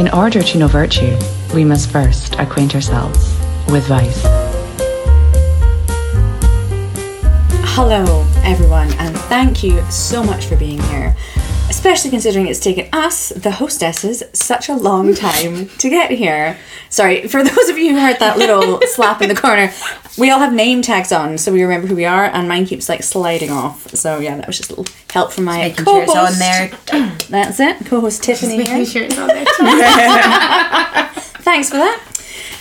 In order to know virtue, we must first acquaint ourselves with vice. Hello, everyone, and thank you so much for being here. Especially considering it's taken us, the hostesses, such a long time to get here. Sorry, for those of you who heard that little slap in the corner, we all have name tags on, so we remember who we are, and mine keeps like sliding off. So yeah, that was just a little help from my Making co-host. it's on there. That's it, co-host Tiffany Making here. sure it's on there. Thanks for that.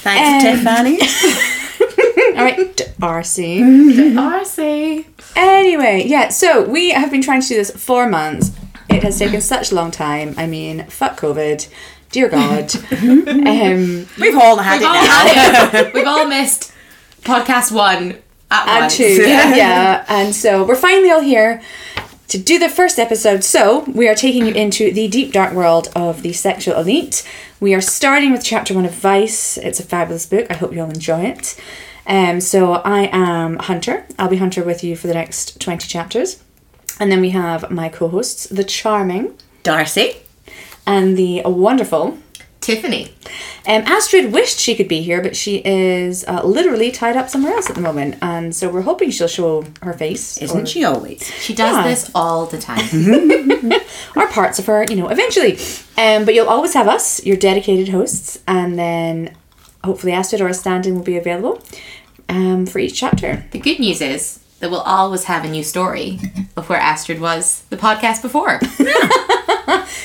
Thanks, Um, Tiffany. All right, RC. RC. Anyway, yeah, so we have been trying to do this for months. It has taken such a long time. I mean, fuck COVID. Dear God. um, We've all had it all now. had it. We've all missed podcast one at and once. two. Yeah. yeah. And so we're finally all here to do the first episode. So we are taking you into the deep dark world of the sexual elite. We are starting with chapter one of Vice. It's a fabulous book. I hope you all enjoy it. Um, so I am Hunter. I'll be Hunter with you for the next 20 chapters. And then we have my co hosts, the charming Darcy. and the wonderful. Tiffany. Um, Astrid wished she could be here, but she is uh, literally tied up somewhere else at the moment. And so we're hoping she'll show her face. Isn't or- she always? She does Yeah. this all the time. or parts of her, you know, eventually. Um, but you'll always have us, your dedicated hosts, and then hopefully Astrid or a stand-in will be available um, for each chapter. the good news is that we'll always have a new story of where Astrid was the podcast before.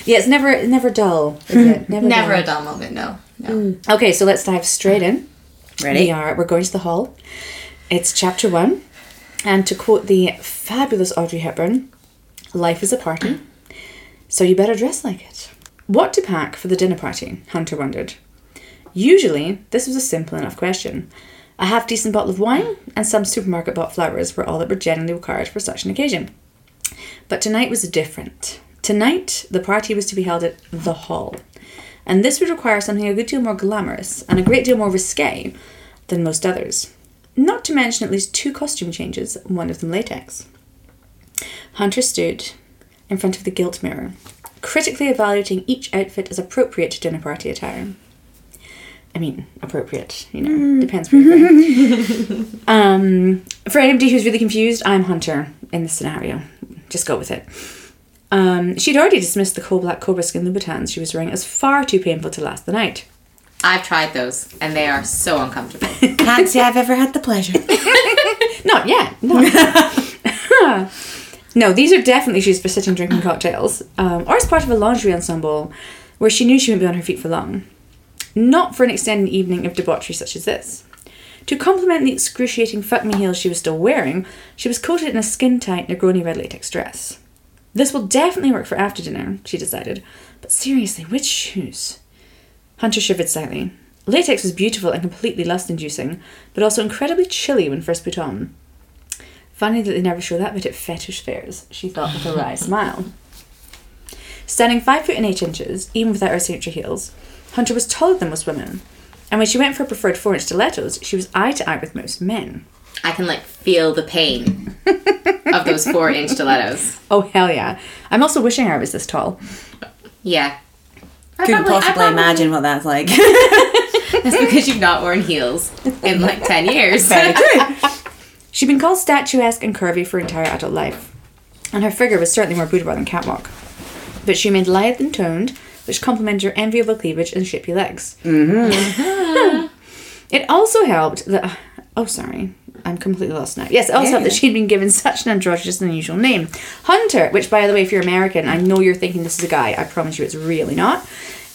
Yeah, it's never never dull, is it? Never, Never dull. a dull moment, no. No. Hmm. Okay, so let's dive straight in. Ready? We are we're going to the hall. It's chapter one, and to quote the fabulous Audrey Hepburn, "Life is a party, so you better dress like it." What to pack for the dinner party? Hunter wondered. Usually, this was a simple enough question. A half decent bottle of wine and some supermarket bought flowers were all that were generally required for such an occasion. But tonight was different. Tonight, the party was to be held at the hall, and this would require something a good deal more glamorous and a great deal more risque than most others. Not to mention at least two costume changes, one of them latex. Hunter stood in front of the gilt mirror, critically evaluating each outfit as appropriate to dinner party attire. I mean, appropriate, you know, depends where you're going. um, for anybody who's really confused, I'm Hunter in this scenario. Just go with it. Um, she'd already dismissed the coal black cobra skin Louboutins she was wearing as far too painful to last the night. I've tried those and they are so uncomfortable. Can't say I've ever had the pleasure. Not yet. No. no, these are definitely shoes for sitting drinking cocktails, um, or as part of a lingerie ensemble where she knew she wouldn't be on her feet for long. Not for an extended evening of debauchery such as this. To complement the excruciating fuck me heels she was still wearing, she was coated in a skin tight Negroni red latex dress. This will definitely work for after dinner, she decided. But seriously, which shoes? Hunter shivered slightly. Latex was beautiful and completely lust inducing, but also incredibly chilly when first put on. Funny that they never show that bit at fetish fairs, she thought with a wry smile. Standing five foot and eight inches, even without her signature heels, Hunter was taller than most women. And when she went for preferred four inch stilettos, she was eye to eye with most men. I can like feel the pain of those four inch stilettos. Oh hell yeah. I'm also wishing I was this tall. Yeah. I Couldn't probably- I possibly probably- imagine what that's like. That's because you've not worn heels in like 10 years. She'd been called statuesque and curvy for her entire adult life, and her figure was certainly more boudoir than catwalk. But she remained lithe and toned, which complemented her enviable cleavage and shapely legs. Mm-hmm. it also helped that. Oh, sorry. I'm completely lost now. Yes, it also helped that she'd been given such an androgynous and unusual name. Hunter, which, by the way, if you're American, I know you're thinking this is a guy. I promise you it's really not.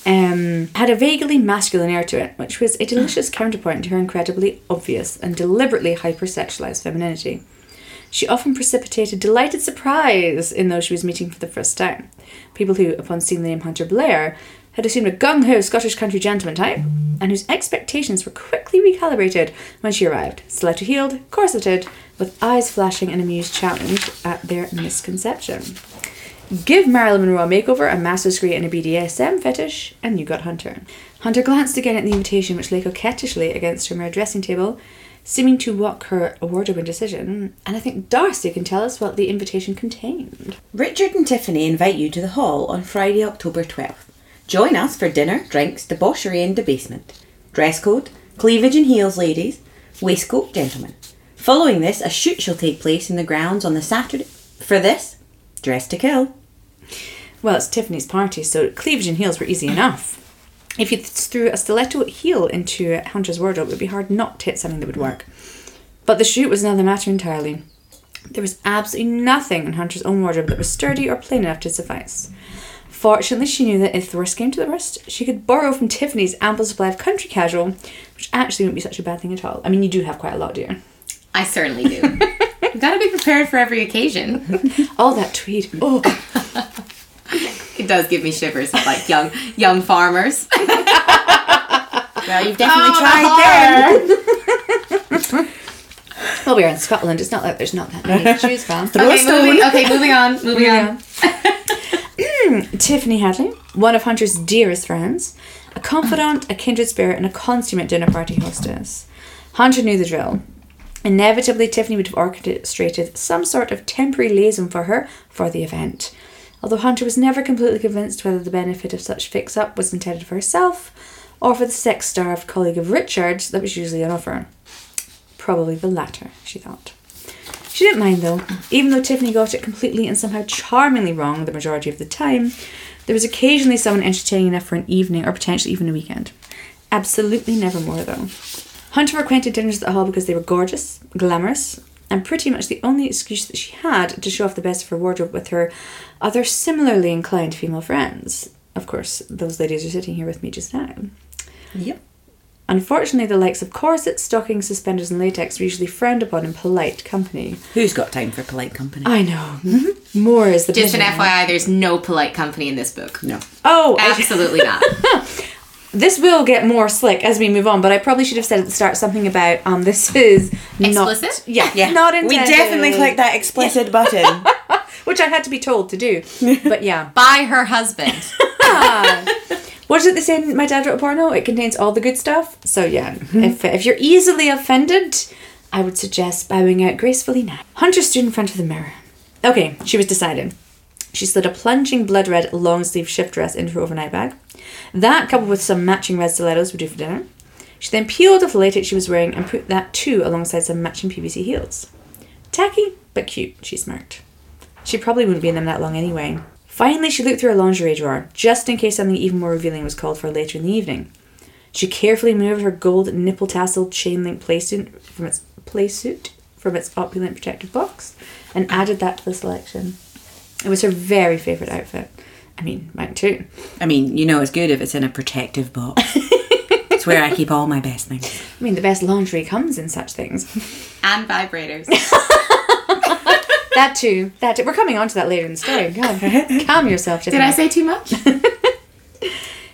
Um, had a vaguely masculine air to it, which was a delicious counterpoint to her incredibly obvious and deliberately hypersexualized femininity. She often precipitated delighted surprise in those she was meeting for the first time. People who, upon seeing the name Hunter Blair, had assumed a gung ho Scottish country gentleman type, and whose expectations were quickly recalibrated when she arrived, stiletto heeled, corseted, with eyes flashing an amused challenge at their misconception. Give Marilyn Monroe a makeover, a master's degree in a BDSM fetish, and you got Hunter. Hunter glanced again at the invitation which lay coquettishly against her mirror dressing table, seeming to walk her wardrobe indecision, and I think Darcy can tell us what the invitation contained. Richard and Tiffany invite you to the hall on Friday, October 12th Join us for dinner, drinks, debauchery and debasement. Dress code, cleavage and heels, ladies. Waistcoat, gentlemen. Following this, a shoot shall take place in the grounds on the Saturday. For this, dress to kill. Well, it's Tiffany's party, so cleavage and heels were easy enough. If you threw a stiletto heel into Hunter's wardrobe, it would be hard not to hit something that would work. But the shoot was another matter entirely. There was absolutely nothing in Hunter's own wardrobe that was sturdy or plain enough to suffice. Fortunately, she knew that if the worst came to the worst, she could borrow from Tiffany's ample supply of country casual, which actually wouldn't be such a bad thing at all. I mean, you do have quite a lot, dear. I certainly do. You've got to be prepared for every occasion. All that tweed. Oh, does give me shivers, like young young farmers. Well, you've definitely Oh, tried the there. well, we're in Scotland. It's not like there's not that many to choose from. Throw a Okay, stone. moving, okay, moving on. Moving on. Mm, Tiffany Hadley, one of Hunter's dearest friends, a confidant, a kindred spirit, and a consummate dinner party hostess. Hunter knew the drill. Inevitably, Tiffany would have orchestrated some sort of temporary liaison for her for the event. Although Hunter was never completely convinced whether the benefit of such fix up was intended for herself or for the sex starved colleague of Richard's that was usually on offer. Probably the latter, she thought. She didn't mind though, even though Tiffany got it completely and somehow charmingly wrong the majority of the time. There was occasionally someone entertaining enough for an evening or potentially even a weekend. Absolutely never more though. Hunter frequented dinners at the hall because they were gorgeous, glamorous, and pretty much the only excuse that she had to show off the best of her wardrobe with her other similarly inclined female friends. Of course, those ladies are sitting here with me just now. Yep. Unfortunately, the likes of corsets, stockings, suspenders, and latex were usually frowned upon in polite company. Who's got time for polite company? I know. Mm-hmm. More is the Just an. FYI, there's no polite company in this book. no. Oh, Absolutely not. this will get more slick as we move on, but I probably should have said at the start something about um this is Explicit? not yeah, Yeah. not We definitely clicked that explicit button. which I had to be told to do. But yeah. By her husband. What is it they say in My Dad Wrote a Porno? It contains all the good stuff. So yeah, if if you're easily offended, I would suggest bowing out gracefully now. Hunter stood in front of the mirror. Okay, she was decided. She slid a plunging blood red long sleeve shift dress into her overnight bag. That, coupled with some matching red stilettos, would do for dinner. She then peeled off the latex she was wearing and put that too alongside some matching PVC heels. Tacky, but cute, she smirked. She probably wouldn't be in them that long anyway. Finally, she looked through her lingerie drawer, just in case something even more revealing was called for later in the evening. She carefully moved her gold nipple tasseled chain link playsuit from its playsuit from its opulent protective box and added that to the selection. It was her very favourite outfit. I mean, mine too. I mean, you know it's good if it's in a protective box. it's where I keep all my best things. I mean, the best lingerie comes in such things. and vibrators. that too. That too. We're coming on to that later in the story. God, calm yourself. Did I say too much?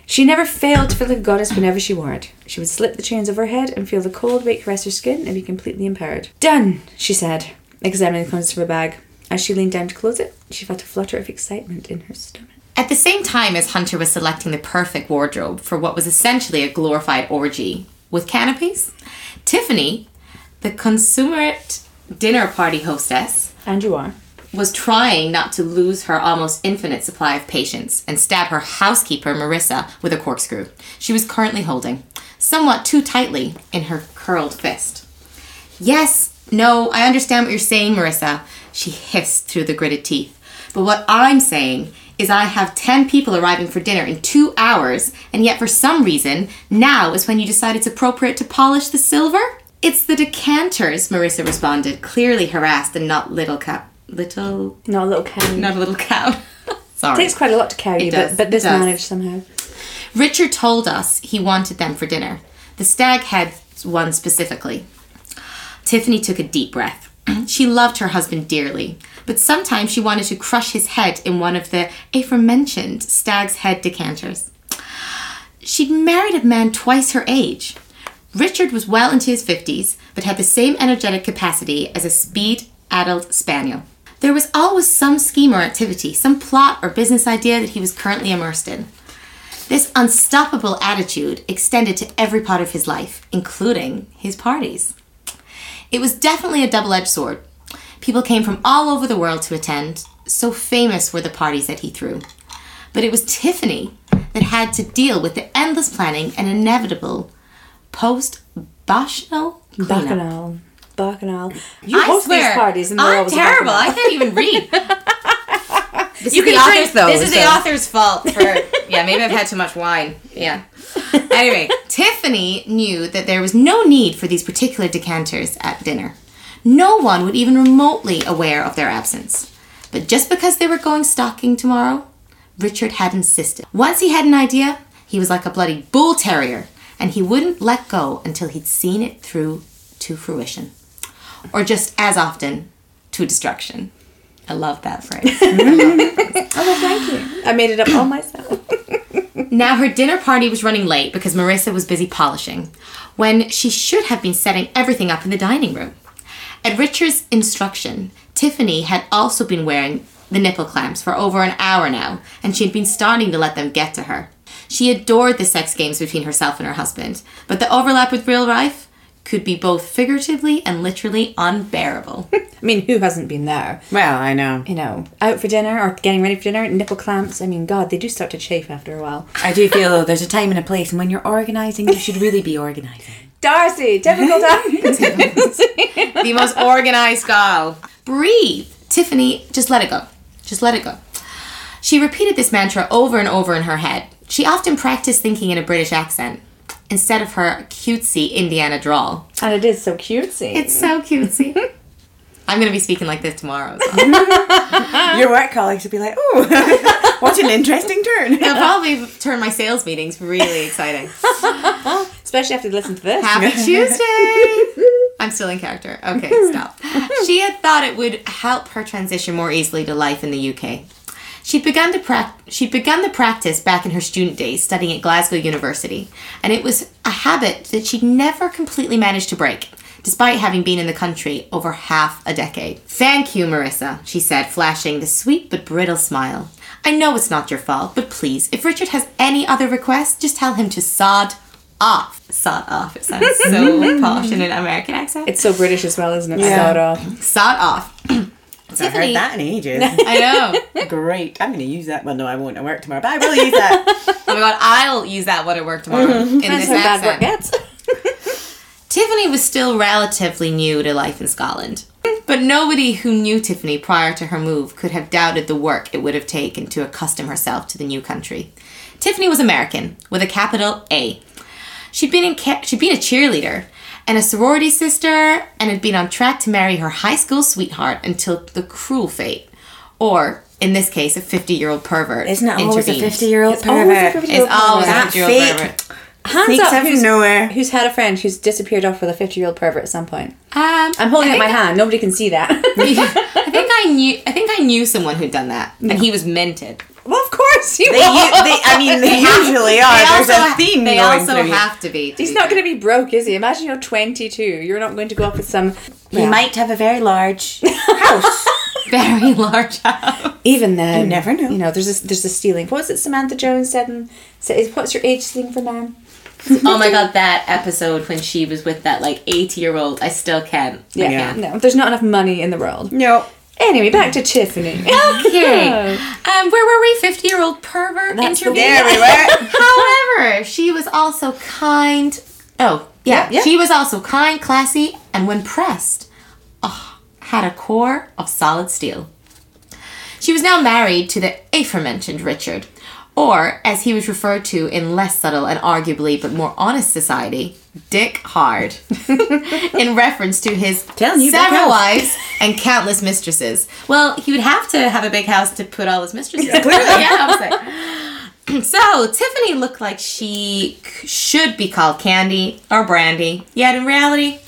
She never failed to feel like a goddess whenever she wore it. She would slip the chains over her head and feel the cold weight caress her skin and be completely empowered. Done, she said, examining the contents of her bag. As she leaned down to close it, she felt a flutter of excitement in her stomach. At the same time as Hunter was selecting the perfect wardrobe for what was essentially a glorified orgy with canopies, Tiffany, the consummate dinner party hostess, And you are. was trying not to lose her almost infinite supply of patience and stab her housekeeper, Marissa, with a corkscrew she was currently holding, somewhat too tightly, in her curled fist. Yes, no, I understand what you're saying, Marissa, she hissed through the gritted teeth. But what I'm saying is I have 10 people arriving for dinner in two hours, and yet for some reason, now is when you decide it's appropriate to polish the silver? It's the decanters, Marissa responded, clearly harassed and not little cow. Little. Not a little cow. Not a little cow. Sorry. takes quite a lot to carry you, but, but this managed somehow. Richard told us he wanted them for dinner. The stag had one specifically. Tiffany took a deep breath. she loved her husband dearly, but sometimes she wanted to crush his head in one of the aforementioned stag's head decanters. She'd married a man twice her age. Richard was well into his 50s, but had the same energetic capacity as a speed addled spaniel. There was always some scheme or activity, some plot or business idea that he was currently immersed in. This unstoppable attitude extended to every part of his life, including his parties. It was definitely a double edged sword. People came from all over the world to attend, so famous were the parties that he threw. But it was Tiffany that had to deal with the endless planning and inevitable post bacchanal cleanup. Bacchanal. Bacchanal. You I host swear, these parties and they're I'm always terrible. I can't even read. This You is the can drink author's- those, This is the author's fault for yeah. Maybe I've had too much wine. Yeah. Anyway, Tiffany knew that there was no need for these particular decanters at dinner. No one would even remotely aware of their absence. But just because they were going stalking tomorrow, Richard had insisted. Once he had an idea, he was like a bloody bull terrier, and he wouldn't let go until he'd seen it through to fruition. Or just as often, to destruction. I love that phrase. Oh, well, thank you. I made it up all myself. Now her dinner party was running late because Marissa was busy polishing, when she should have been setting everything up in the dining room. At Richard's instruction, Tiffany had also been wearing the nipple clamps for over an hour now, and she had been starting to let them get to her. She adored the sex games between herself and her husband, but the overlap with real life could be both figuratively and literally unbearable. I mean, who hasn't been there? Well, I know. You know, out for dinner or getting ready for dinner, nipple clamps. I mean, God, they do start to chafe after a while. I do feel though there's a time and a place, and when you're organising, you should really be organising. Darcy, typical Darcy. the most organized gal. Breathe. Tiffany, just let it go. Just let it go. She repeated this mantra over and over in her head. She often practiced thinking in a British accent instead of her cutesy Indiana drawl. and it is so cutesy. It's so cutesy. I'm going to be speaking like this tomorrow. as well. Your work colleagues would be like, "Oh, what an interesting turn." It'll probably turn my sales meetings really exciting. Especially after they listen to this. Happy Tuesday! I'm still in character. Okay, stop. She had thought it would help her transition more easily to life in the UK. She'd begun to prac- she'd begun the practice back in her student days studying at Glasgow University, and it was a habit that she'd never completely managed to break, despite having been in the country over half a decade. Thank you, Marissa, she said, flashing the sweet but brittle smile. I know it's not your fault, but please, if Richard has any other requests, just tell him to sod off. Sod off. It sounds so posh in an American accent. It's so British as well, isn't it? Yeah. Sawed off. sod off. I've heard that in ages. I know. Great. I'm going to use that. Well, no, I won't. I work tomorrow, but I will use that. Oh my god, I'll use that when I work tomorrow mm-hmm. in That's this how bad accent. gets. Tiffany was still relatively new to life in Scotland. But nobody who knew Tiffany prior to her move could have doubted the work it would have taken to accustom herself to the new country. Tiffany was American, with a capital A. She'd been, in ca- she'd been a cheerleader and a sorority sister and had been on track to marry her high school sweetheart until the cruel fate, or in this case, a 50 year old pervert. Isn't it always a 50 year old It's always a pervert? It's always a 50 year old fate. pervert. Hands Sneaks up out from who's, nowhere. who's had a friend who's disappeared off with a 50 year old pervert at some point. Um, I'm holding up my think- hand. Nobody can see that. I think I knew. I think I knew someone who'd done that, and he was minted. well, of course you They, u- they, I mean, they usually are. They There's also, a theme they going also through. have to be. to He's be not going to be broke, is he? Imagine you're 22. You're not going to go off with some. He Yeah. might have a very large house. very large house. Even then, You never know. You know, there's a there's a stealing. What was it Samantha Jones said? In, said what's your age thing for man? oh my god, that episode when she was with that like eighty year old, I still can't. I Yeah, no, there's not enough money in the world. no. Anyway, back to Tiffany. Okay. Um, where were we? Fifty year old pervert That's interview. There we were. However, she was also kind. Oh, yeah, Yeah, yeah. She was also kind, classy, and when pressed, oh, had a core of solid steel. She was now married to the aforementioned Richard, or as he was referred to in less subtle and arguably but more honest society, Dick Hard, in reference to his Telling you, big several wives and countless mistresses. Well, he would have to have a big house to put all his mistresses. yeah, I was like. So, Tiffany looked like she should be called Candy or Brandy, yet in reality,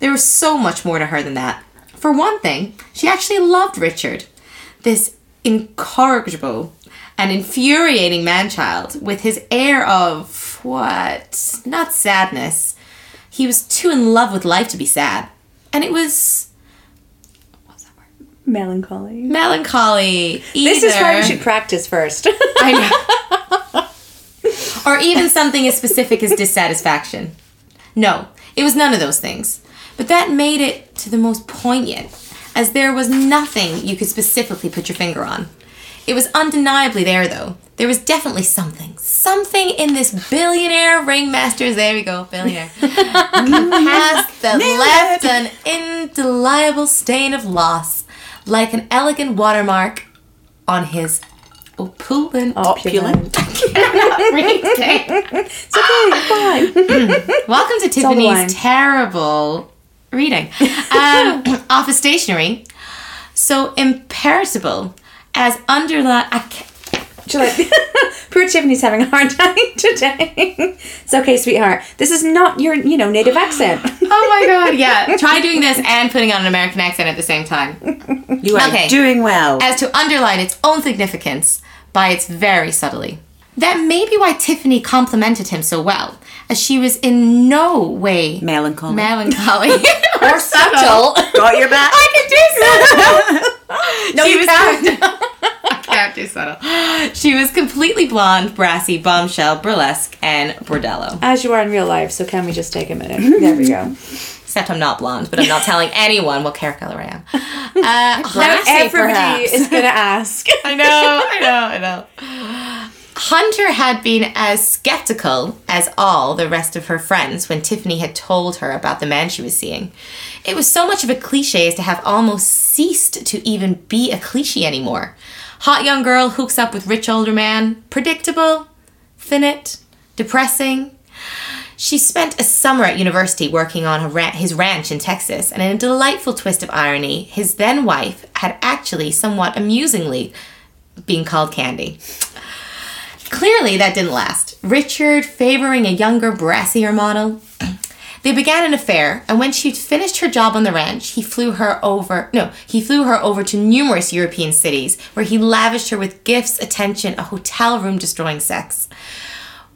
there was so much more to her than that. For one thing, she actually loved Richard, this incorrigible and infuriating man child with his air of what? Not sadness. He was too in love with life to be sad. And it was what's that word? Melancholy. Melancholy. This is why we should practice first. I know. or even something as specific as dissatisfaction. No, it was none of those things. But that made it to the most poignant, as there was nothing you could specifically put your finger on. It was undeniably there, though. There was definitely something. Something in this billionaire ringmasters, there we go, billionaire, past that left an indelible stain of loss, like an elegant watermark on his opulent. Opulent. It's okay, fine. Welcome to Tiffany's terrible reading. Um, office stationery. So imperishable as underline. I ca- She's like, poor Tiffany's having a hard time today. it's okay, sweetheart. This is not your, you know, native accent. Oh my god, yeah. Try doing this and putting on an American accent at the same time. You are Okay. doing well. As to underline its own significance by its very subtly. That may be why Tiffany complimented him so well, as she was in no way Melancholy. melancholy or subtle. Got your back. I can do subtle. No, She you was- can't. I can't do subtle. She was completely blonde, brassy, bombshell, burlesque, and bordello. As you are in real life, so can we just take a minute? There we go. Except I'm not blonde, but I'm not telling anyone what hair color I am. Uh, Hunter- Everybody perhaps. is going to ask. I know, I know, I know. Hunter had been as skeptical as all the rest of her friends when Tiffany had told her about the man she was seeing. It was so much of a cliche as to have almost ceased to even be a cliche anymore. Hot young girl hooks up with rich older man. Predictable, finite, depressing. She spent a summer at university working on his ranch in Texas, and in a delightful twist of irony, his then wife had actually somewhat amusingly been called Candy. Clearly, that didn't last. Richard favoring a younger, brassier model. They began an affair, and when she'd finished her job on the ranch, he flew her over. No, he flew her over to numerous European cities, where he lavished her with gifts, attention, a hotel room destroying sex.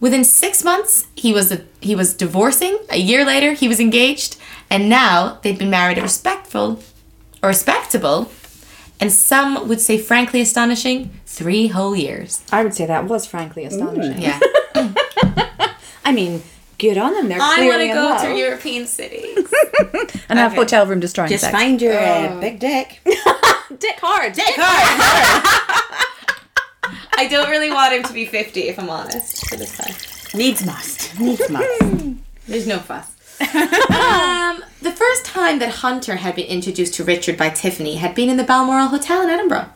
Within six months, he was he was divorcing. A year later, he was engaged, and now they'd been married a respectful, respectable, and some would say frankly astonishing, three whole years. I would say that was frankly astonishing. Yeah, I mean, good on them. They're I want to go love. to European cities. and have hotel room destroying Just sex. find your uh, big dick. dick hard. Dick hard. I don't really want him to be fifty, if I'm honest. For this time, Needs must. Needs must. there's no fuss. um, the first time that Hunter had been introduced to Richard by Tiffany had been in the Balmoral Hotel in Edinburgh.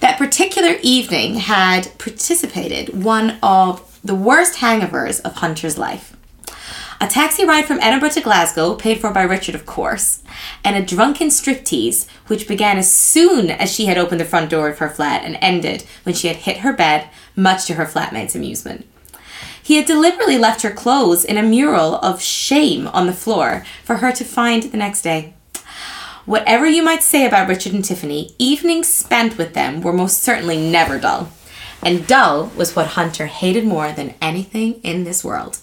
That particular evening had participated one of the worst hangovers of Hunter's life. A taxi ride from Edinburgh to Glasgow, paid for by Richard, of course, and a drunken striptease, which began as soon as she had opened the front door of her flat and ended when she had hit her bed, much to her flatmate's amusement. He had deliberately left her clothes in a mural of shame on the floor for her to find the next day. Whatever you might say about Richard and Tiffany, evenings spent with them were most certainly never dull. And dull was what Hunter hated more than anything in this world.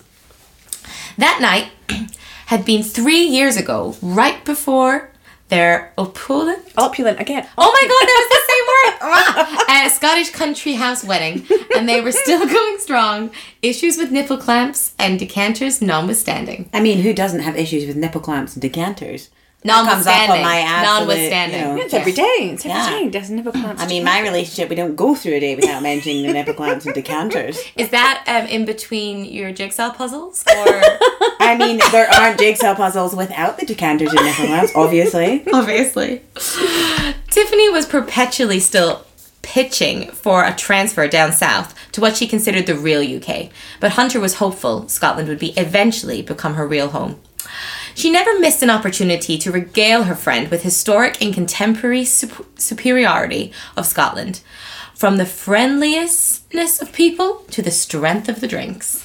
That night had been three years ago, right before their opulent Opulent again. Oh my god, that was the same word! At ah! a Scottish country house wedding, and they were still going strong. Issues with nipple clamps and decanters notwithstanding. I mean, who doesn't have issues with nipple clamps and decanters? That comes up on Notwithstanding. my absolute, Notwithstanding. you know, It's every day. It's every Yeah. day. Doesn't nipple clamps. I mean, my relationship, we don't go through a day without mentioning the nipple clamps and decanters. Is that um, in between your jigsaw puzzles? Or I mean, there aren't jigsaw puzzles without the decanters and nipple clamps, obviously. obviously. Tiffany was perpetually still pitching for a transfer down south to what she considered the real UK, but Hunter was hopeful Scotland would be eventually become her real home. She never missed an opportunity to regale her friend with historic and contemporary sup- superiority of Scotland, from the friendliestness of people to the strength of the drinks.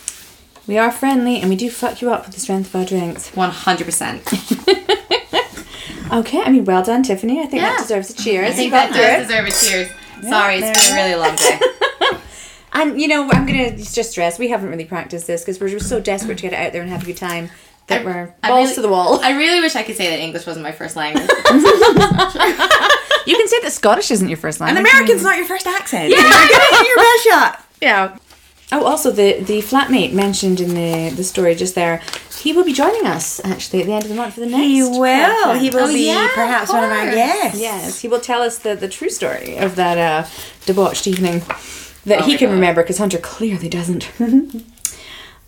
we are friendly and we do fuck you up with the strength of our drinks. 100%. Okay, I mean, well done, Tiffany. I think that deserves a cheers. I think that does deserve a cheers. Sorry, it's been a really long day. And you know, I'm gonna just stress we haven't really practiced this because we're just so desperate to get it out there and have a good time that we're I balls really- to the wall. I really wish I could say that English wasn't my first language. you can say that Scottish isn't your first language. And. American's not your first accent. Yeah. You're giving your best shot. Yeah. Oh, also the the flatmate mentioned in the the story just there, he will be joining us actually at the end of the month for the next. He will. podcast. He will Oh, be yeah, of perhaps one of our guests. Yes, he will tell us the, the true story of that uh, debauched evening that Oh he can God. remember because Hunter clearly doesn't.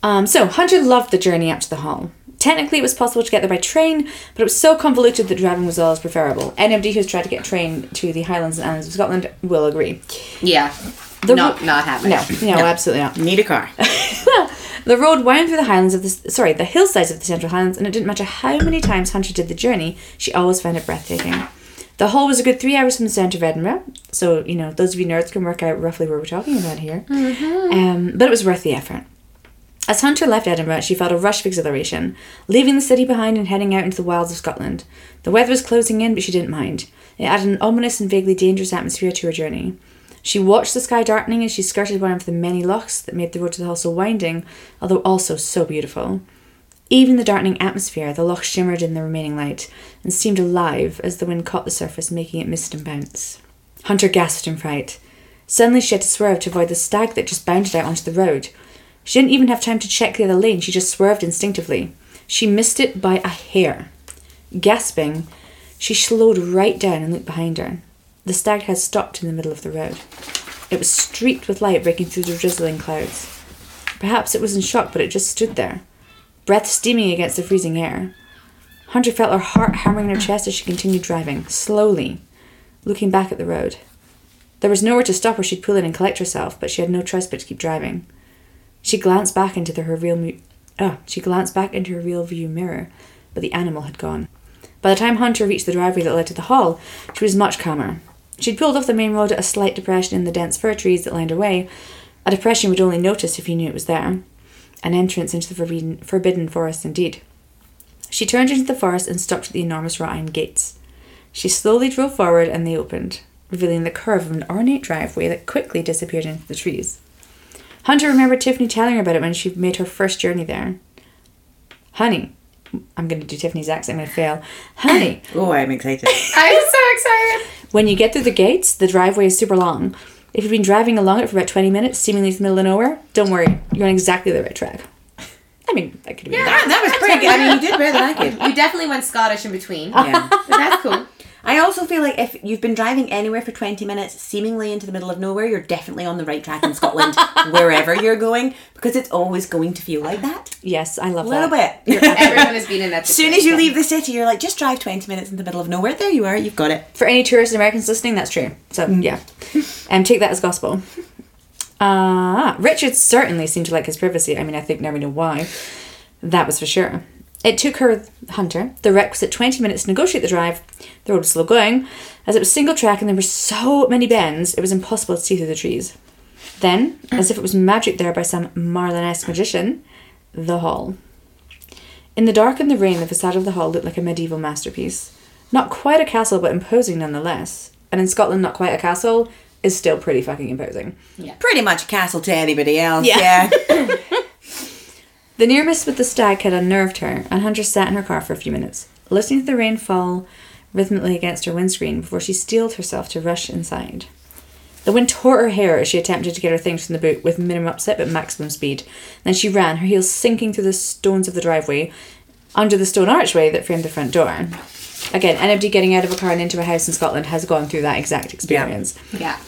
um, so, Hunter loved the journey up to the hall. Technically, it was possible to get there by train, but it was so convoluted that driving was always preferable. Anybody who's tried to get a train to the Highlands and Islands of Scotland will agree. Yeah. The not ro- not happening. No, no, absolutely not. Need a car. The road wound through the highlands of the sorry, the hillsides of the Central Highlands, and it didn't matter how many times Hunter did the journey, she always found it breathtaking. The hall was a good three hours from the centre of Edinburgh, so you know those of you nerds can work out roughly where we're talking about here. Um, but it was worth the effort. As Hunter left Edinburgh, she felt a rush of exhilaration, leaving the city behind and heading out into the wilds of Scotland. The weather was closing in, but she didn't mind. It added an ominous and vaguely dangerous atmosphere to her journey. She watched the sky darkening as she skirted one of the many lochs that made the road to the hall so winding, although also so beautiful. Even the darkening atmosphere, the loch shimmered in the remaining light and seemed alive as the wind caught the surface, making it mist and bounce. Hunter gasped in fright. Suddenly, she had to swerve to avoid the stag that just bounded out onto the road. She didn't even have time to check the other lane, she just swerved instinctively. She missed it by a hair. Gasping, she slowed right down and looked behind her. The stag had stopped in the middle of the road. It was streaked with light breaking through the drizzling clouds. Perhaps it was in shock, but it just stood there, breath steaming against the freezing air. Hunter felt her heart hammering in her chest as she continued driving, slowly, looking back at the road. There was nowhere to stop or she'd pull in and collect herself, but she had no choice but to keep driving. She glanced back into the, her real mu- ah, she glanced back into her real view mirror, but the animal had gone. By the time Hunter reached the driveway that led to the hall, she was much calmer. She'd pulled off the main road at a slight depression in the dense fir trees that lined her way, a depression you would only notice if you knew it was there. An entrance into the forbidden, forbidden forest, indeed. She turned into the forest and stopped at the enormous wrought iron gates. She slowly drove forward and they opened, revealing the curve of an ornate driveway that quickly disappeared into the trees. Hunter remembered Tiffany telling her about it when she made her first journey there. Honey, I'm going to do Tiffany's accent, I'm going to fail. Honey, Oh, I'm excited. I'm so excited. when you get through the gates, the driveway is super long. If you've been driving along it for about 20 minutes, seemingly in the middle of nowhere, don't worry, you're on exactly the right track. I mean, that could be that, that was pretty good. I mean, you did better than I could. You definitely went Scottish in between. Yeah. But that's cool. I also feel like if you've been driving anywhere for 20 minutes, seemingly into the middle of nowhere, you're definitely on the right track in Scotland, wherever you're going, because it's always going to feel like that. Yes, I love that. A little that. bit. Everyone has been in that. As soon as you leave the city, you're like, just drive 20 minutes in the middle of nowhere. There you are, you've got it. For any tourists and Americans listening, that's true. So, yeah. Um, take that as gospel. Ah, Richard certainly seemed to like his privacy. I mean, I think now we know why. That was for sure. It took her, Hunter, the requisite 20 minutes to negotiate the drive. The road was slow going, as it was single track and there were so many bends, it was impossible to see through the trees. Then, as if it was magic there by some Merlin-esque magician, the hall. In the dark and the rain, the facade of the hall looked like a medieval masterpiece. Not quite a castle, but imposing nonetheless. And in Scotland, not quite a castle is still pretty fucking imposing. Yeah. Pretty much a castle to anybody else. Yeah. Yeah. The near miss with the stag had unnerved her, and Hunter sat in her car for a few minutes, listening to the rain fall rhythmically against her windscreen before she steeled herself to rush inside. The wind tore her hair as she attempted to get her things from the boot with minimum upset but maximum speed. Then she ran, her heels sinking through the stones of the driveway, under the stone archway that framed the front door. Again, anybody getting out of a car and into a house in Scotland has gone through that exact experience. Yeah.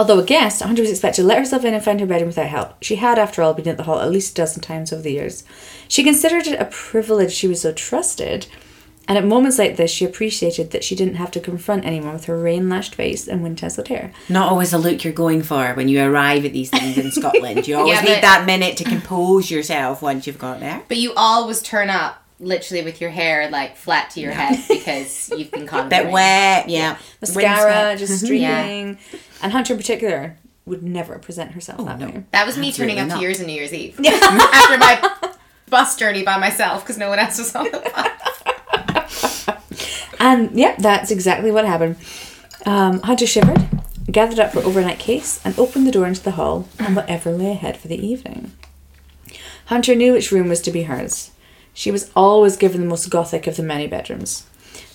Although a guest, Hunter was expected to let herself in and find her bedroom without help. She had, after all, been at the hall at least a dozen times over the years. She considered it a privilege she was so trusted, and at moments like this, she appreciated that she didn't have to confront anyone with her rain lashed face and wind tasseled hair. Not always the look you're going for when you arrive at these things in Scotland. You always Yeah, need that minute to compose yourself once you've got there. But you always turn up literally with your hair like flat to your head because you've been caught in the Bit rain. wet, yeah. Mascara, just streaming. And Hunter in particular would never present herself that no. way. That was me turning up not. to yours on New Year's Eve after my bus journey by myself because no one else was on the bus. And yep, that's exactly what happened. Um, Hunter shivered, gathered up her overnight case, and opened the door into the hall and whatever lay ahead for the evening. Hunter knew which room was to be hers. She was always given the most gothic of the many bedrooms.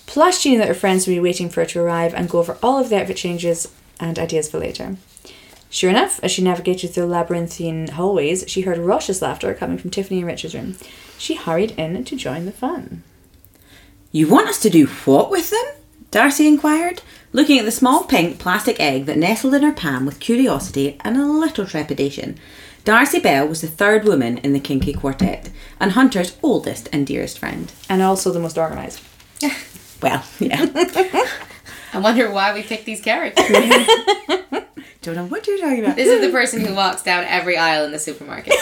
Plus, she knew that her friends would be waiting for her to arrive and go over all of the outfit changes and ideas for later. Sure enough, as she navigated through labyrinthine hallways, she heard raucous laughter coming from Tiffany and Richard's room. She hurried in to join the fun. You want us to do what with them? Darcy inquired, looking at the small pink plastic egg that nestled in her palm with curiosity and a little trepidation. Darcy Bell was the third woman in the Kinky Quartet, and Hunter's oldest and dearest friend. And also the most organised. Well, yeah. I wonder why we picked these characters. Don't know what you're talking about. this is the person who walks down every aisle in the supermarket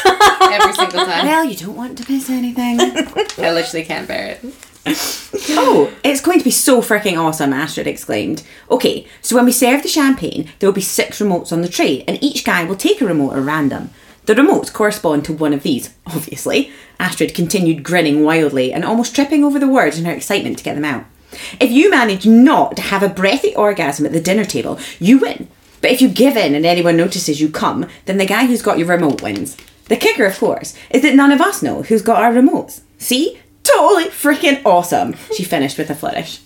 every single time. Well, you don't want to miss anything. I literally can't bear it. Oh, it's going to be so freaking awesome, Astrid exclaimed. Okay, so when we serve the champagne, there will be six remotes on the tray, and each guy will take a remote at random. The remotes correspond to one of these, obviously. Astrid continued grinning wildly and almost tripping over the words in her excitement to get them out. If you manage not to have a breathy orgasm at the dinner table, you win. But if you give in and anyone notices you come, then the guy who's got your remote wins. The kicker, of course, is that none of us know who's got our remotes. See? Totally freaking awesome, she finished with a flourish.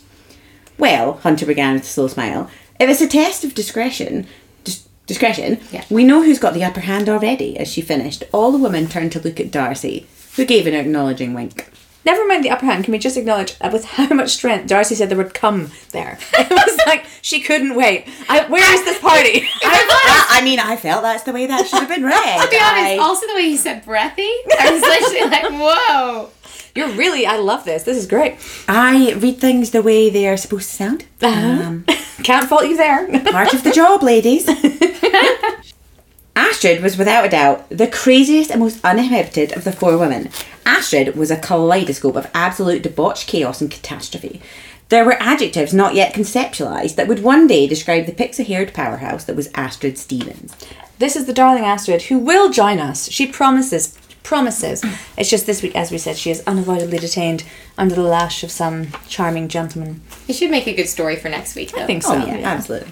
Well, Hunter began with a slow smile, if it's a test of discretion, dis- discretion, Yeah. we know who's got the upper hand already, as she finished. All the women turned to look at Darcy, who gave an acknowledging wink. Never mind the upper hand, can we just acknowledge uh, with how much strength Darcy said there would come there? It was like she couldn't wait. I, where is this party? I, I mean, I felt that's the way that should have been read. To be honest, I- also the way he said breathy, I was literally like, whoa. You're really, I love this. This is great. I read things the way they are supposed to sound. Um, Can't fault you there. part of the job, ladies. Astrid was without a doubt the craziest and most uninhibited of the four women. Astrid was a kaleidoscope of absolute debauch, chaos, and catastrophe. There were adjectives not yet conceptualised that would one day describe the pixie haired powerhouse that was Astrid Stevens. This is the darling Astrid who will join us. She promises. Promises. It's just this week, as we said, she is unavoidably detained under the lash of some charming gentleman. It should make a good story for next week, though. I think oh, so. Oh, yeah, absolutely.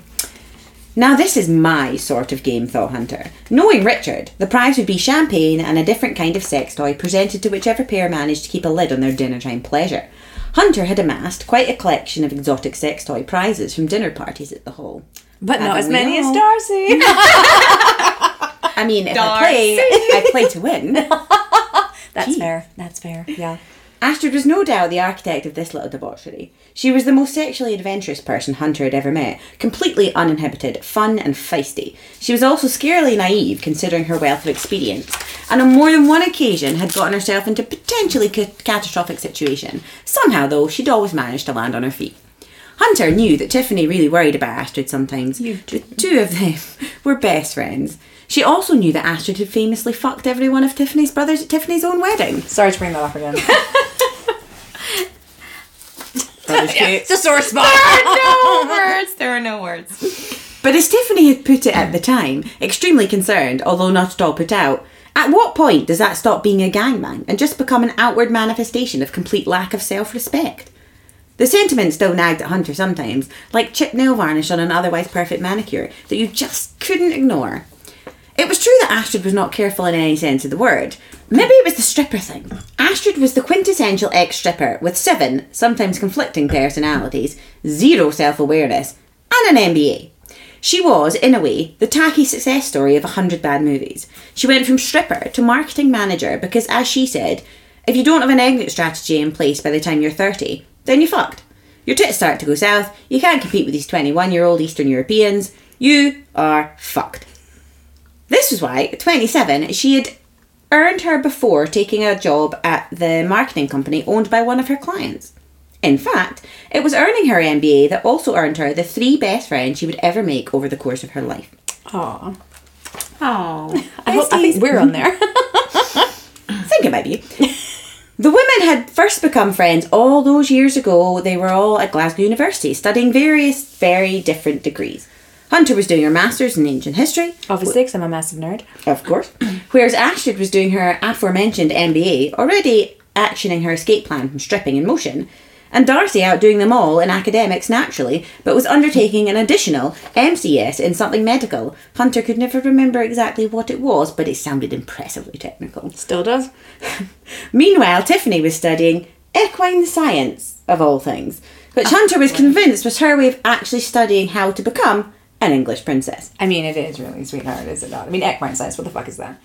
Now, this is my sort of game, thought Hunter. Knowing Richard, the prize would be champagne and a different kind of sex toy presented to whichever pair managed to keep a lid on their dinner time pleasure. Hunter had amassed quite a collection of exotic sex toy prizes from dinner parties at the hall. But not Haven't as we many as all? Darcy. I mean, if I play, I play to win. That's fair. That's fair. Yeah. Astrid was no doubt the architect of this little debauchery. She was the most sexually adventurous person Hunter had ever met, completely uninhibited, fun and feisty. She was also scarily naive considering her wealth of experience, and on more than one occasion had gotten herself into a potentially ca- catastrophic situation. Somehow, though, she'd always managed to land on her feet. Hunter knew that Tiffany really worried about Astrid sometimes. You The two of them were best friends. She also knew that Astrid had famously fucked every one of Tiffany's brothers at Tiffany's own wedding. Sorry to bring that up again. Brothers too. it's a sore spot. There are no words. There are no words. But as Tiffany had put it at the time, extremely concerned, although not at all put out, at what point does that stop being a gangbang and just become an outward manifestation of complete lack of self respect? The sentiment still nagged at Hunter sometimes, like chipped nail varnish on an otherwise perfect manicure that you just couldn't ignore. It was true that Astrid was not careful in any sense of the word. Maybe it was the stripper thing. Astrid was the quintessential ex stripper with seven, sometimes conflicting personalities, zero self awareness, and an MBA. She was, in a way, the tacky success story of a hundred bad movies. She went from stripper to marketing manager because, as she said, if you don't have an exit strategy in place by the time you're 30, then you're fucked. Your tits start to go south, you can't compete with these 21 year old Eastern Europeans, you are fucked. This was why, at 27, she had earned her before taking a job at the marketing company owned by one of her clients. In fact, it was earning her MBA that also earned her the three best friends she would ever make over the course of her life. Aw. Oh. I, hope, I think we're on there. Think it might be. The women had first become friends all those years ago. They were all at Glasgow University studying various, very different degrees. Hunter was doing her master's in ancient history, Obviously, because I'm a massive nerd. of course, whereas Astrid was doing her aforementioned MBA, already actioning her escape plan from stripping in motion, and Darcy outdoing them all in academics naturally, but was undertaking an additional MCS in something medical. Hunter could never remember exactly what it was, but it sounded impressively technical. Still does. Meanwhile, Tiffany was studying equine science, of all things, which ah, Hunter was convinced was her way of actually studying how to become an English princess. I mean, it is really sweetheart, is it not? I mean, equine size. What the fuck is that?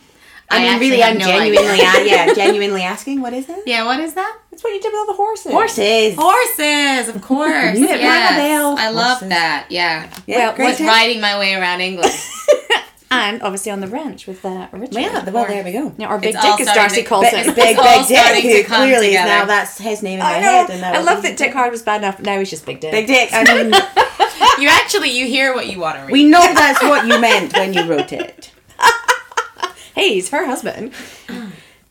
I, I mean, really, I'm no genuinely, idea. a- yeah, genuinely asking, what is that? Yeah, what is that? That's what you did with all the horses. Horses. Horses, of course. You didn't ring yes. bell. I love Horses. that. Yeah. Yeah, Well, Was time. riding my way around England. And obviously on the ranch with uh, Richard. Yeah, well, there we go. Yeah, or Big It's Dick, as starting Darcy to- calls Big, big, It's big Dick, starting to who come clearly is now that's his name in my I head. And I love that Dick Hard was bad enough. Now he's just Big Dick. Big Dick. I mean, you actually you hear what you want to read. we know that's what you meant when you wrote it. Hey, he's her husband.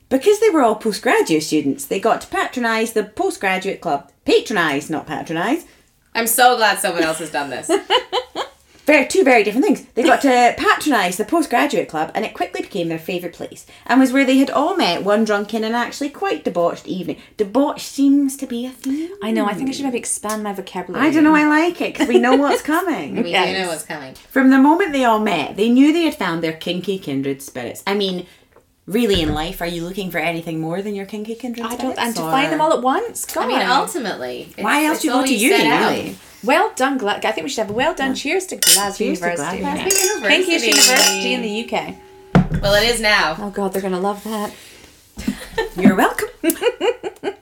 Because they were all postgraduate students, they got to patronise the postgraduate club. Patronise, not patronise. I'm so glad someone else has done this. Very, two very different things. They got to patronise the postgraduate club, and it quickly became their favourite place, and was where they had all met one drunken and actually quite debauched evening. Debauch seems to be a theme. I know. I think I should maybe expand my vocabulary. I don't know. I like it because we know what's coming. We Yes. do know what's coming. From the moment they all met, they knew they had found their kinky kindred spirits. I mean, really, in life, are you looking for anything more than your kinky kindred spirits? I don't. And to or- find them all at once. God. I mean, ultimately, Why else do you go to uni, really? Well done, Gla- I think we should have a well done. Cheers to Glasgow Cheers to University. Glasgow University. Kinkiest university in the UK. Well, it is now. Oh God, they're gonna love that. You're welcome.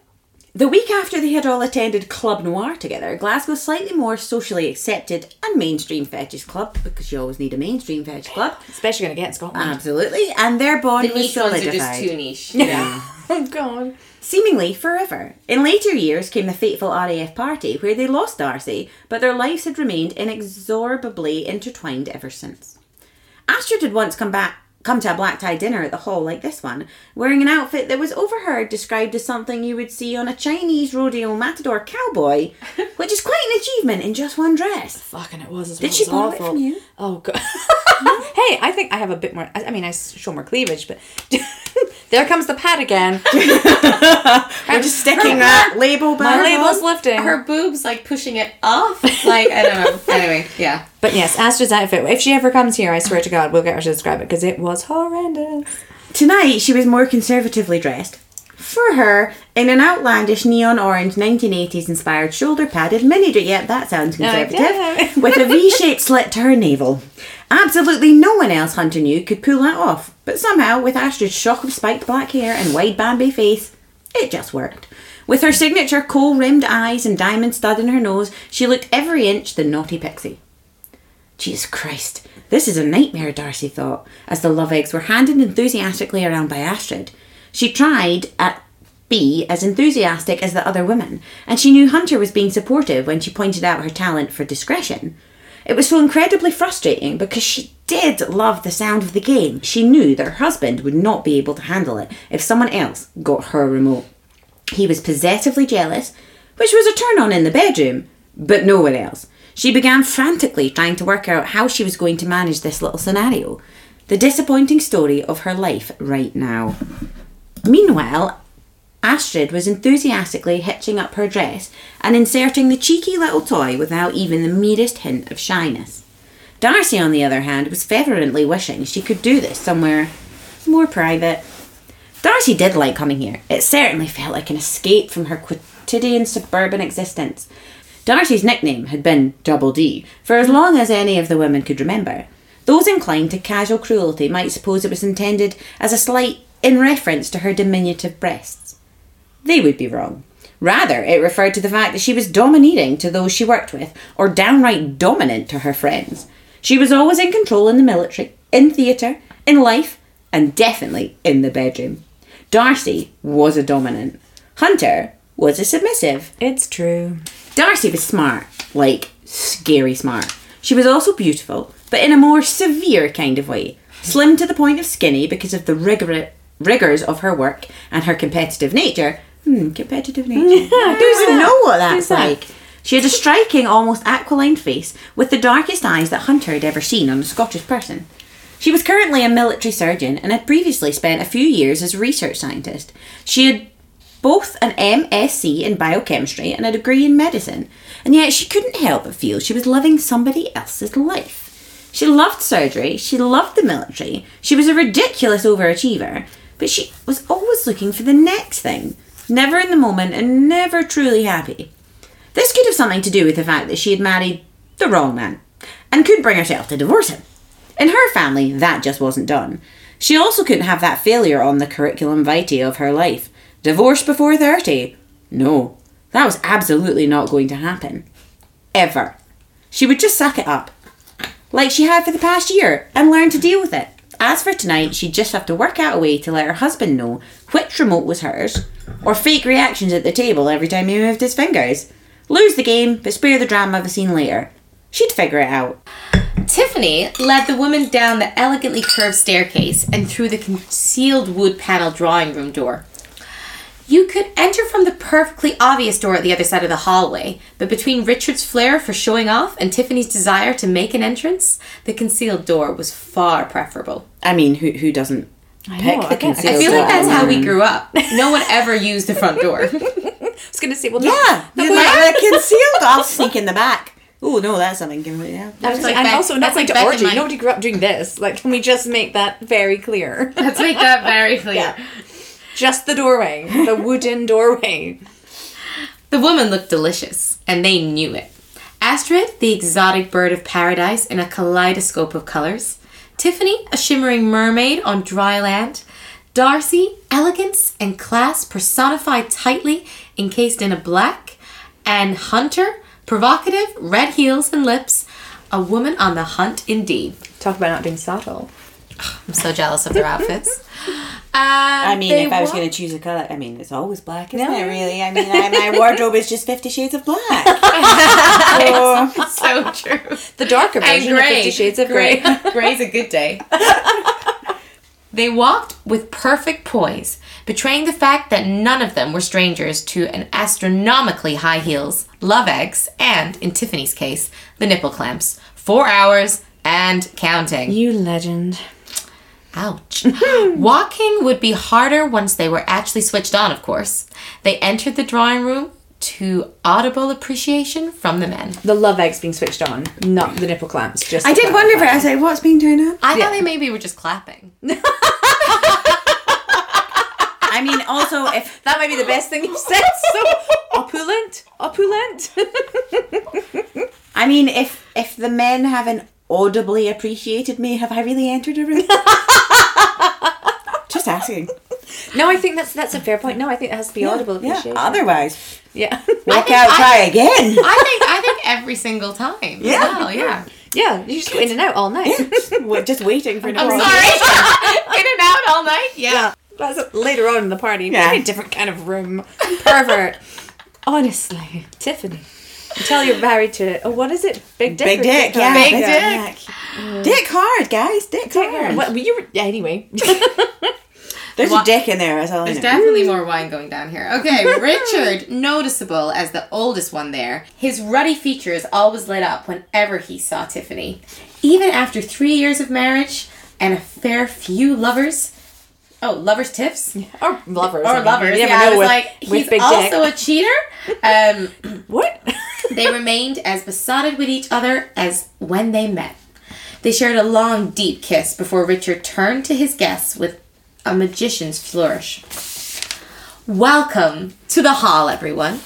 the week after they had all attended Club Noir together, Glasgow's slightly more socially accepted and mainstream fetish club, because you always need a mainstream fetish club. Especially gonna get in Scotland. Absolutely. And their bond The was niche ones are just too niche. Yeah. oh God. Seemingly forever. In later years came the fateful RAF party, where they lost Darcy, but their lives had remained inexorably intertwined ever since. Astrid had once come back come to a black tie dinner at the hall like this one, wearing an outfit that was overheard described as something you would see on a Chinese rodeo matador cowboy, which is quite an achievement in just one dress. Fucking it was as Did she borrow it from you? Oh god. hey, I think I have a bit more. I mean, I show more cleavage, but there comes the pad again. We're just sticking that label back. My label's on. lifting. Her boobs like pushing it off. Like I don't know. Anyway, yeah. But yes, Astrid's outfit. If she ever comes here, I swear to God, we'll get her to describe it because it was horrendous. Tonight, she was more conservatively dressed. For her, in an outlandish neon orange 1980s inspired shoulder padded mini dress. Yep, that sounds conservative. yeah. with a V shaped slit to her navel. Absolutely no one else Hunter knew could pull that off, but somehow, with Astrid's shock of spiked black hair and wide Bambi face, it just worked. With her signature kohl rimmed eyes and diamond stud in her nose, she looked every inch the naughty pixie. Jesus Christ, this is a nightmare, Darcy thought, as the love eggs were handed enthusiastically around by Astrid. She tried at be as enthusiastic as the other women, and she knew Hunter was being supportive when she pointed out her talent for discretion. It was so incredibly frustrating because she did love the sound of the game. She knew that her husband would not be able to handle it if someone else got her remote. He was possessively jealous, which was a turn on in the bedroom, but no one else. She began frantically trying to work out how she was going to manage this little scenario. The disappointing story of her life right now. Meanwhile, Astrid was enthusiastically hitching up her dress and inserting the cheeky little toy without even the merest hint of shyness. Darcy, on the other hand, was fervently wishing she could do this somewhere more private. Darcy did like coming here. It certainly felt like an escape from her quotidian suburban existence. Darcy's nickname had been Double D for as long as any of the women could remember. Those inclined to casual cruelty might suppose it was intended as a slight in reference to her diminutive breasts. They would be wrong. Rather, it referred to the fact that she was domineering to those she worked with, or downright dominant to her friends. She was always in control in the military, in theatre, in life, and definitely in the bedroom. Darcy was a dominant. Hunter was a submissive. It's true. Darcy was smart, like scary smart. She was also beautiful, but in a more severe kind of way. Slim to the point of skinny because of the rigor- rigors of her work and her competitive nature. Hmm, competitive nature. Who doesn't know what that's like? She had a striking, almost aquiline face with the darkest eyes that Hunter had ever seen on a Scottish person. She was currently a military surgeon and had previously spent a few years as a research scientist. She had both an MSc in biochemistry and a degree in medicine, and yet she couldn't help but feel she was living somebody else's life. She loved surgery, she loved the military, she was a ridiculous overachiever, but she was always looking for the next thing, never in the moment and never truly happy. This could have something to do with the fact that she had married the wrong man. and couldn't bring herself to divorce him. In her family, that just wasn't done. She also couldn't have that failure on the curriculum vitae of her life. Divorce before 30? No, that was absolutely not going to happen. Ever. She would just suck it up. Like she had for the past year and learn to deal with it. As for tonight, she'd just have to work out a way to let her husband know which remote was hers, or fake reactions at the table every time he moved his fingers. Lose the game, but spare the drama of a scene later. She'd figure it out. Tiffany led the woman down the elegantly curved staircase and through the concealed wood panel drawing room door. You could enter from the perfectly obvious door at the other side of the hallway, but between Richard's flair for showing off and Tiffany's desire to make an entrance, the concealed door was far preferable. I mean, who who doesn't pick know, the I guess. concealed I feel like that's how we mm. grew up. No one ever used the front door. I was going to say, well, no. Yeah, no, you but- like the concealed. I'll sneak in the back. Oh no, that's something. Can we, yeah. I was like and back- also, not that's going like to back in orgy. my- Nobody grew up doing this. Like, can we just make that very clear? Let's make that very clear. Yeah. Just the doorway, the wooden doorway. The woman looked delicious, and they knew it. Astrid, the exotic bird of paradise in a kaleidoscope of colors. Tiffany, a shimmering mermaid on dry land. Darcy, elegance and class personified tightly encased in a black. And Hunter, provocative, red heels and lips. A woman on the hunt indeed. Talk about not being subtle. I'm so jealous of their outfits. I um, mean, if I was going to choose a color, I mean, it's always black, isn't Yeah. it? Really? I mean, I, my wardrobe is just Fifty Shades of Black. so true. The darker version of. Fifty Shades of Grey. Gray's a good day. they walked with perfect poise, betraying the fact that none of them were strangers to an astronomically high heels, love eggs, and, in Tiffany's case, the nipple clamps. Four hours and counting. you legend. Ouch. Walking would be harder once they were actually switched on, of course. They entered the drawing room to audible appreciation from the men. The love eggs being switched on, not the nipple clamps. Just I did wonder for clarify. I was like, what's being turned on? I Yeah. thought they maybe were just clapping. I mean, also if That might be the best thing you've said. So opulent, opulent. I mean, if if the men haven't audibly appreciated me, have I really entered a room? just asking. no, I think that's that's a fair point. No, I think it has to be audible Yeah. Otherwise, Yeah, walk think out, I- try again. I think I think every single time. Yeah. Wow, yeah. yeah. You just go in and out all night. We're just waiting for I'm sorry. In and out all night. Yeah. That's later on in the party. Yeah. Yeah. a different kind of room. Pervert. Honestly, Tiffany. Until you're married to oh, what is it? Big dick. Big or dick, yeah. Big dick. Dick hard, guys. Dick, Dick. hard. What, you were, yeah, anyway. There's Wha- a dick in there, that's all There's definitely more wine going down here. Okay, Richard, noticeable as the oldest one there, his ruddy features always lit up whenever he saw Tiffany. Even after three years of marriage and a fair few lovers. Oh, lovers tiffs? or lovers. I Or mean, lovers. Yeah, I was with, like, he's also dick. a cheater. Um, what? They remained as besotted with each other as when they met. They shared a long, deep kiss before Richard turned to his guests with a magician's flourish. Welcome to the hall, everyone.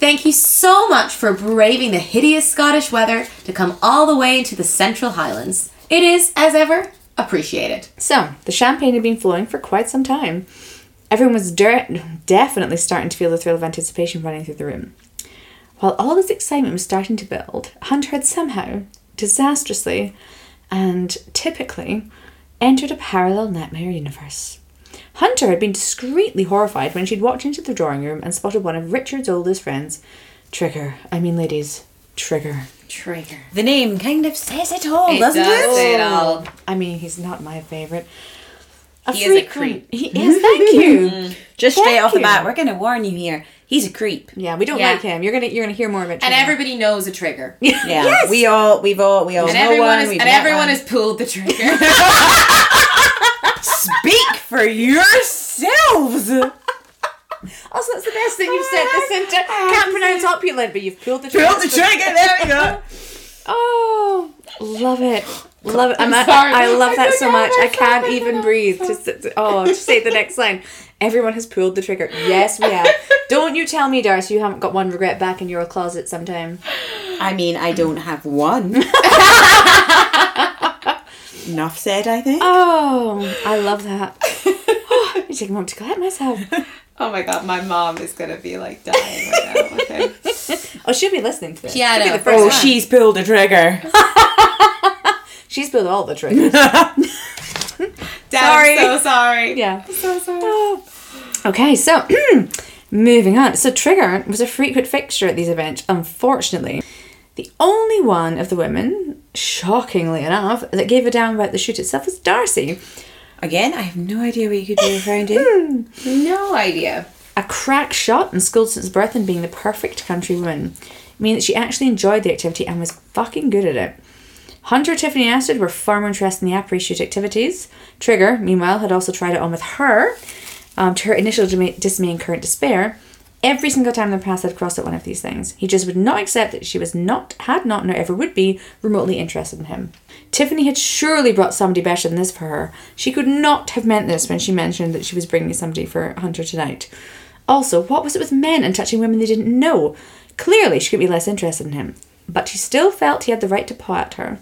Thank you so much for braving the hideous Scottish weather to come all the way into the Central Highlands. It is, as ever, appreciated. So, the champagne had been flowing for quite some time. Everyone was der- definitely starting to feel the thrill of anticipation running through the room. While all this excitement was starting to build, Hunter had somehow, disastrously, and typically, entered a parallel nightmare universe. Hunter had been discreetly horrified when she'd walked into the drawing room and spotted one of Richard's oldest friends, Trigger. I mean, ladies, Trigger. Trigger. The name kind of says it all, It doesn't does it? say it all. I mean, he's not my favorite. A He is a creep. He is. Thank you. Mm. Just straight Thank off the bat, we're gonna warn you here. He's a creep. Yeah, we don't Yeah. like him. You're gonna you're gonna hear more of it. And everybody knows a trigger. Yeah, Yes. we all, we've all, we all And know everyone, one. is, and everyone one. has pulled the trigger. Speak for yourselves. Also, that's the best thing you've said this entire. Can't pronounce opulent, but you've pulled the trigger. Pull the trigger. There we go. Oh, love it, love it. I'm, I'm I, sorry. I love that so much. I can't even forgot breathe. To, s- oh, to say the next line. Everyone has pulled the trigger. Yes, we have. Don't you tell me, Darcy, you haven't got one regret back in your closet sometime. I mean, I don't have one. Enough said, I think. Oh, I love that. I take a moment to collect myself. Oh my god, my mom is gonna be like dying right now. Okay. Oh, she'll be listening to this. Yeah, I She'll be the first oh, one. she's pulled a trigger. She's pulled all the triggers. Dad, Sorry. I'm so sorry. yeah. So sorry. Okay, so moving on. So Trigger was a frequent fixture at these events. Unfortunately, the only one of the women, shockingly enough, that gave a damn about the shoot itself was Darcy. Again, I have no idea what you could be referring to. No idea. A crack shot and schooled since birth and being the perfect country woman. Meaning that she actually enjoyed the activity and was fucking good at it. Hunter, Tiffany, and Astrid were far more interested in the après shoot activities. Trigger, meanwhile, had also tried it on with her, um, to her initial dismay, dismay and current despair. Every single time their paths had crossed at one of these things, he just would not accept that she was not, had not, nor ever would be remotely interested in him. Tiffany had surely brought somebody better than this for her. She could not have meant this when she mentioned that she was bringing somebody for Hunter tonight. Also, what was it with men and touching women they didn't know? Clearly, she could be less interested in him, but she still felt he had the right to paw at her.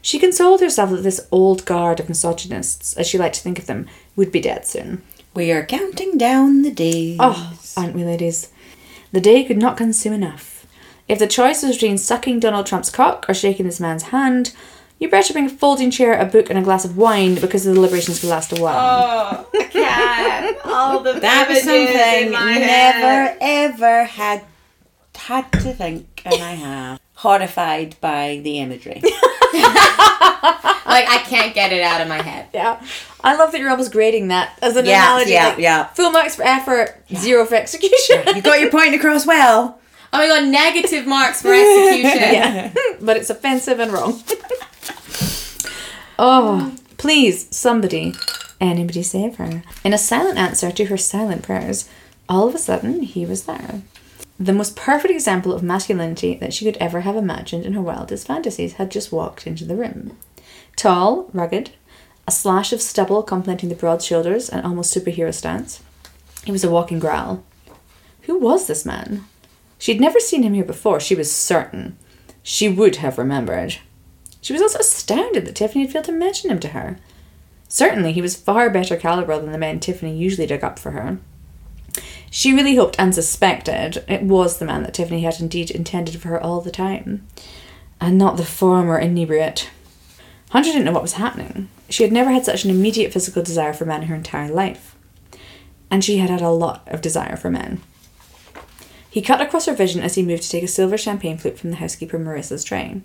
She consoled herself that this old guard of misogynists, as she liked to think of them, would be dead soon. We are counting down the days. Oh, aren't we, ladies? The day could not come soon enough. If the choice was between sucking Donald Trump's cock or shaking this man's hand, you better bring a folding chair, a book, and a glass of wine because the deliberations could last a while. Oh, I can't. All the that was something in my head. never ever had had to think, and I have horrified by the imagery. Like I can't get it out of my head. Yeah. I love that you're almost grading that as an Yeah, analogy. yeah, like, yeah. Full marks for effort, zero for execution. you got your point across well. Oh my god, negative marks for execution. yeah. but it's offensive and wrong. Oh, please, somebody, anybody save her. In a silent answer to her silent prayers, all of a sudden he was there. The most perfect example of masculinity that she could ever have imagined in her wildest fantasies had just walked into the room. Tall, rugged, a slash of stubble complementing the broad shoulders and almost superhero stance. He was a walking growl. Who was this man? She'd never seen him here before, she was certain. She would have remembered. She was also astounded that Tiffany had failed to mention him to her. Certainly, he was far better caliber than the men Tiffany usually dug up for her. She really hoped and suspected it was the man that Tiffany had indeed intended for her all the time, and not the former inebriate. Hunter didn't know what was happening. She had never had such an immediate physical desire for men in her entire life. And she had had a lot of desire for men. He cut across her vision as he moved to take a silver champagne flute from the housekeeper Marissa's tray.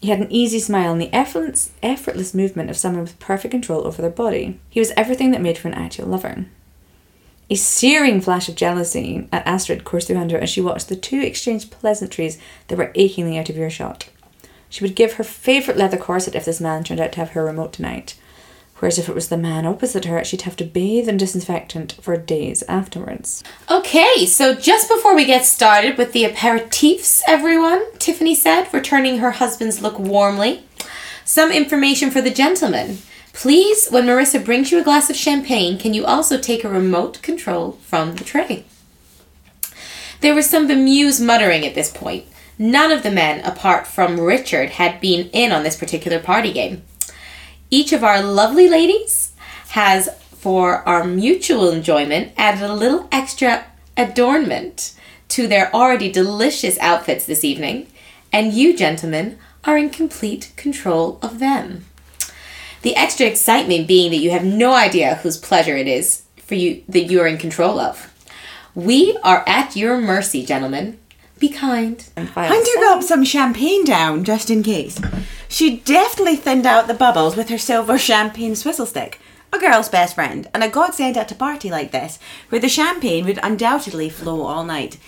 He had an easy smile and the effortless, effortless movement of someone with perfect control over their body. He was everything that made for an ideal lover. A searing flash of jealousy at Astrid coursed through Hunter as she watched the two exchange pleasantries that were achingly out of earshot. She would give her favourite leather corset if this man turned out to have her remote tonight, whereas if it was the man opposite her, she'd have to bathe in disinfectant for days afterwards. Okay, so just before we get started with the aperitifs, everyone, Tiffany said, returning her husband's look warmly. Some information for the gentleman. Please, when Marissa brings you a glass of champagne, can you also take a remote control from the tray? There was some bemused muttering at this point. None of the men, apart from Richard, had been in on this particular party game. Each of our lovely ladies has, for our mutual enjoyment, added a little extra adornment to their already delicious outfits this evening, and you, gentlemen, are in complete control of them. The extra excitement being that you have no idea whose pleasure it is for you that you are in control of. We are at your mercy, gentlemen. Be kind. And file Hunter got some champagne down just in case. She deftly thinned out the bubbles with her silver champagne swizzle stick. A girl's best friend, and a godsend at a party like this, where the champagne would undoubtedly flow all night.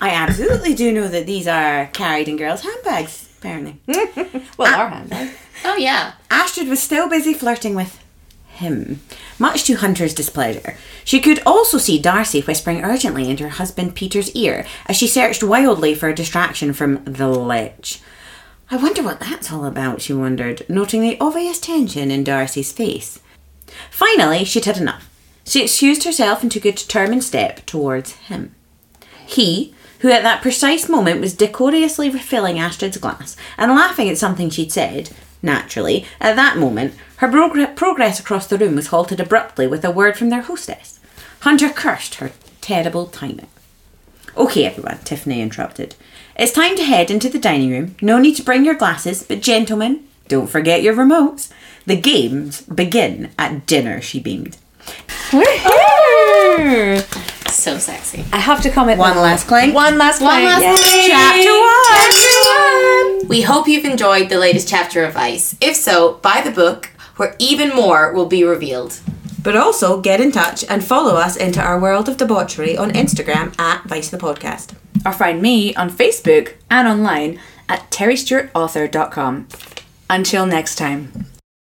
I absolutely do know that these are carried in girls' handbags, apparently. Well, our handbags. Oh, yeah. Astrid was still busy flirting with him, much to Hunter's displeasure. She could also see Darcy whispering urgently into her husband Peter's ear as she searched wildly for a distraction from the lich. I wonder what that's all about, she wondered, noting the obvious tension in Darcy's face. Finally, she'd had enough. She excused herself and took a determined step towards him. He, who at that precise moment was decorously refilling Astrid's glass and laughing at something she'd said, naturally, at that moment, her progr- progress across the room was halted abruptly with a word from their hostess. Hunter cursed her terrible timing. Okay, everyone, Tiffany interrupted. It's time to head into the dining room. No need to bring your glasses, but gentlemen, don't forget your remotes. The games begin at dinner, she beamed. So sexy. I have to comment. One last clank. One last One clank. last Yay. Chapter one. We hope you've enjoyed the latest chapter of Vice. If so, buy the book, where even more will be revealed. But also get in touch and follow us into our world of debauchery on Instagram at Vice the Podcast. Or find me on Facebook and online at terrystewartauthor.com. Until next time.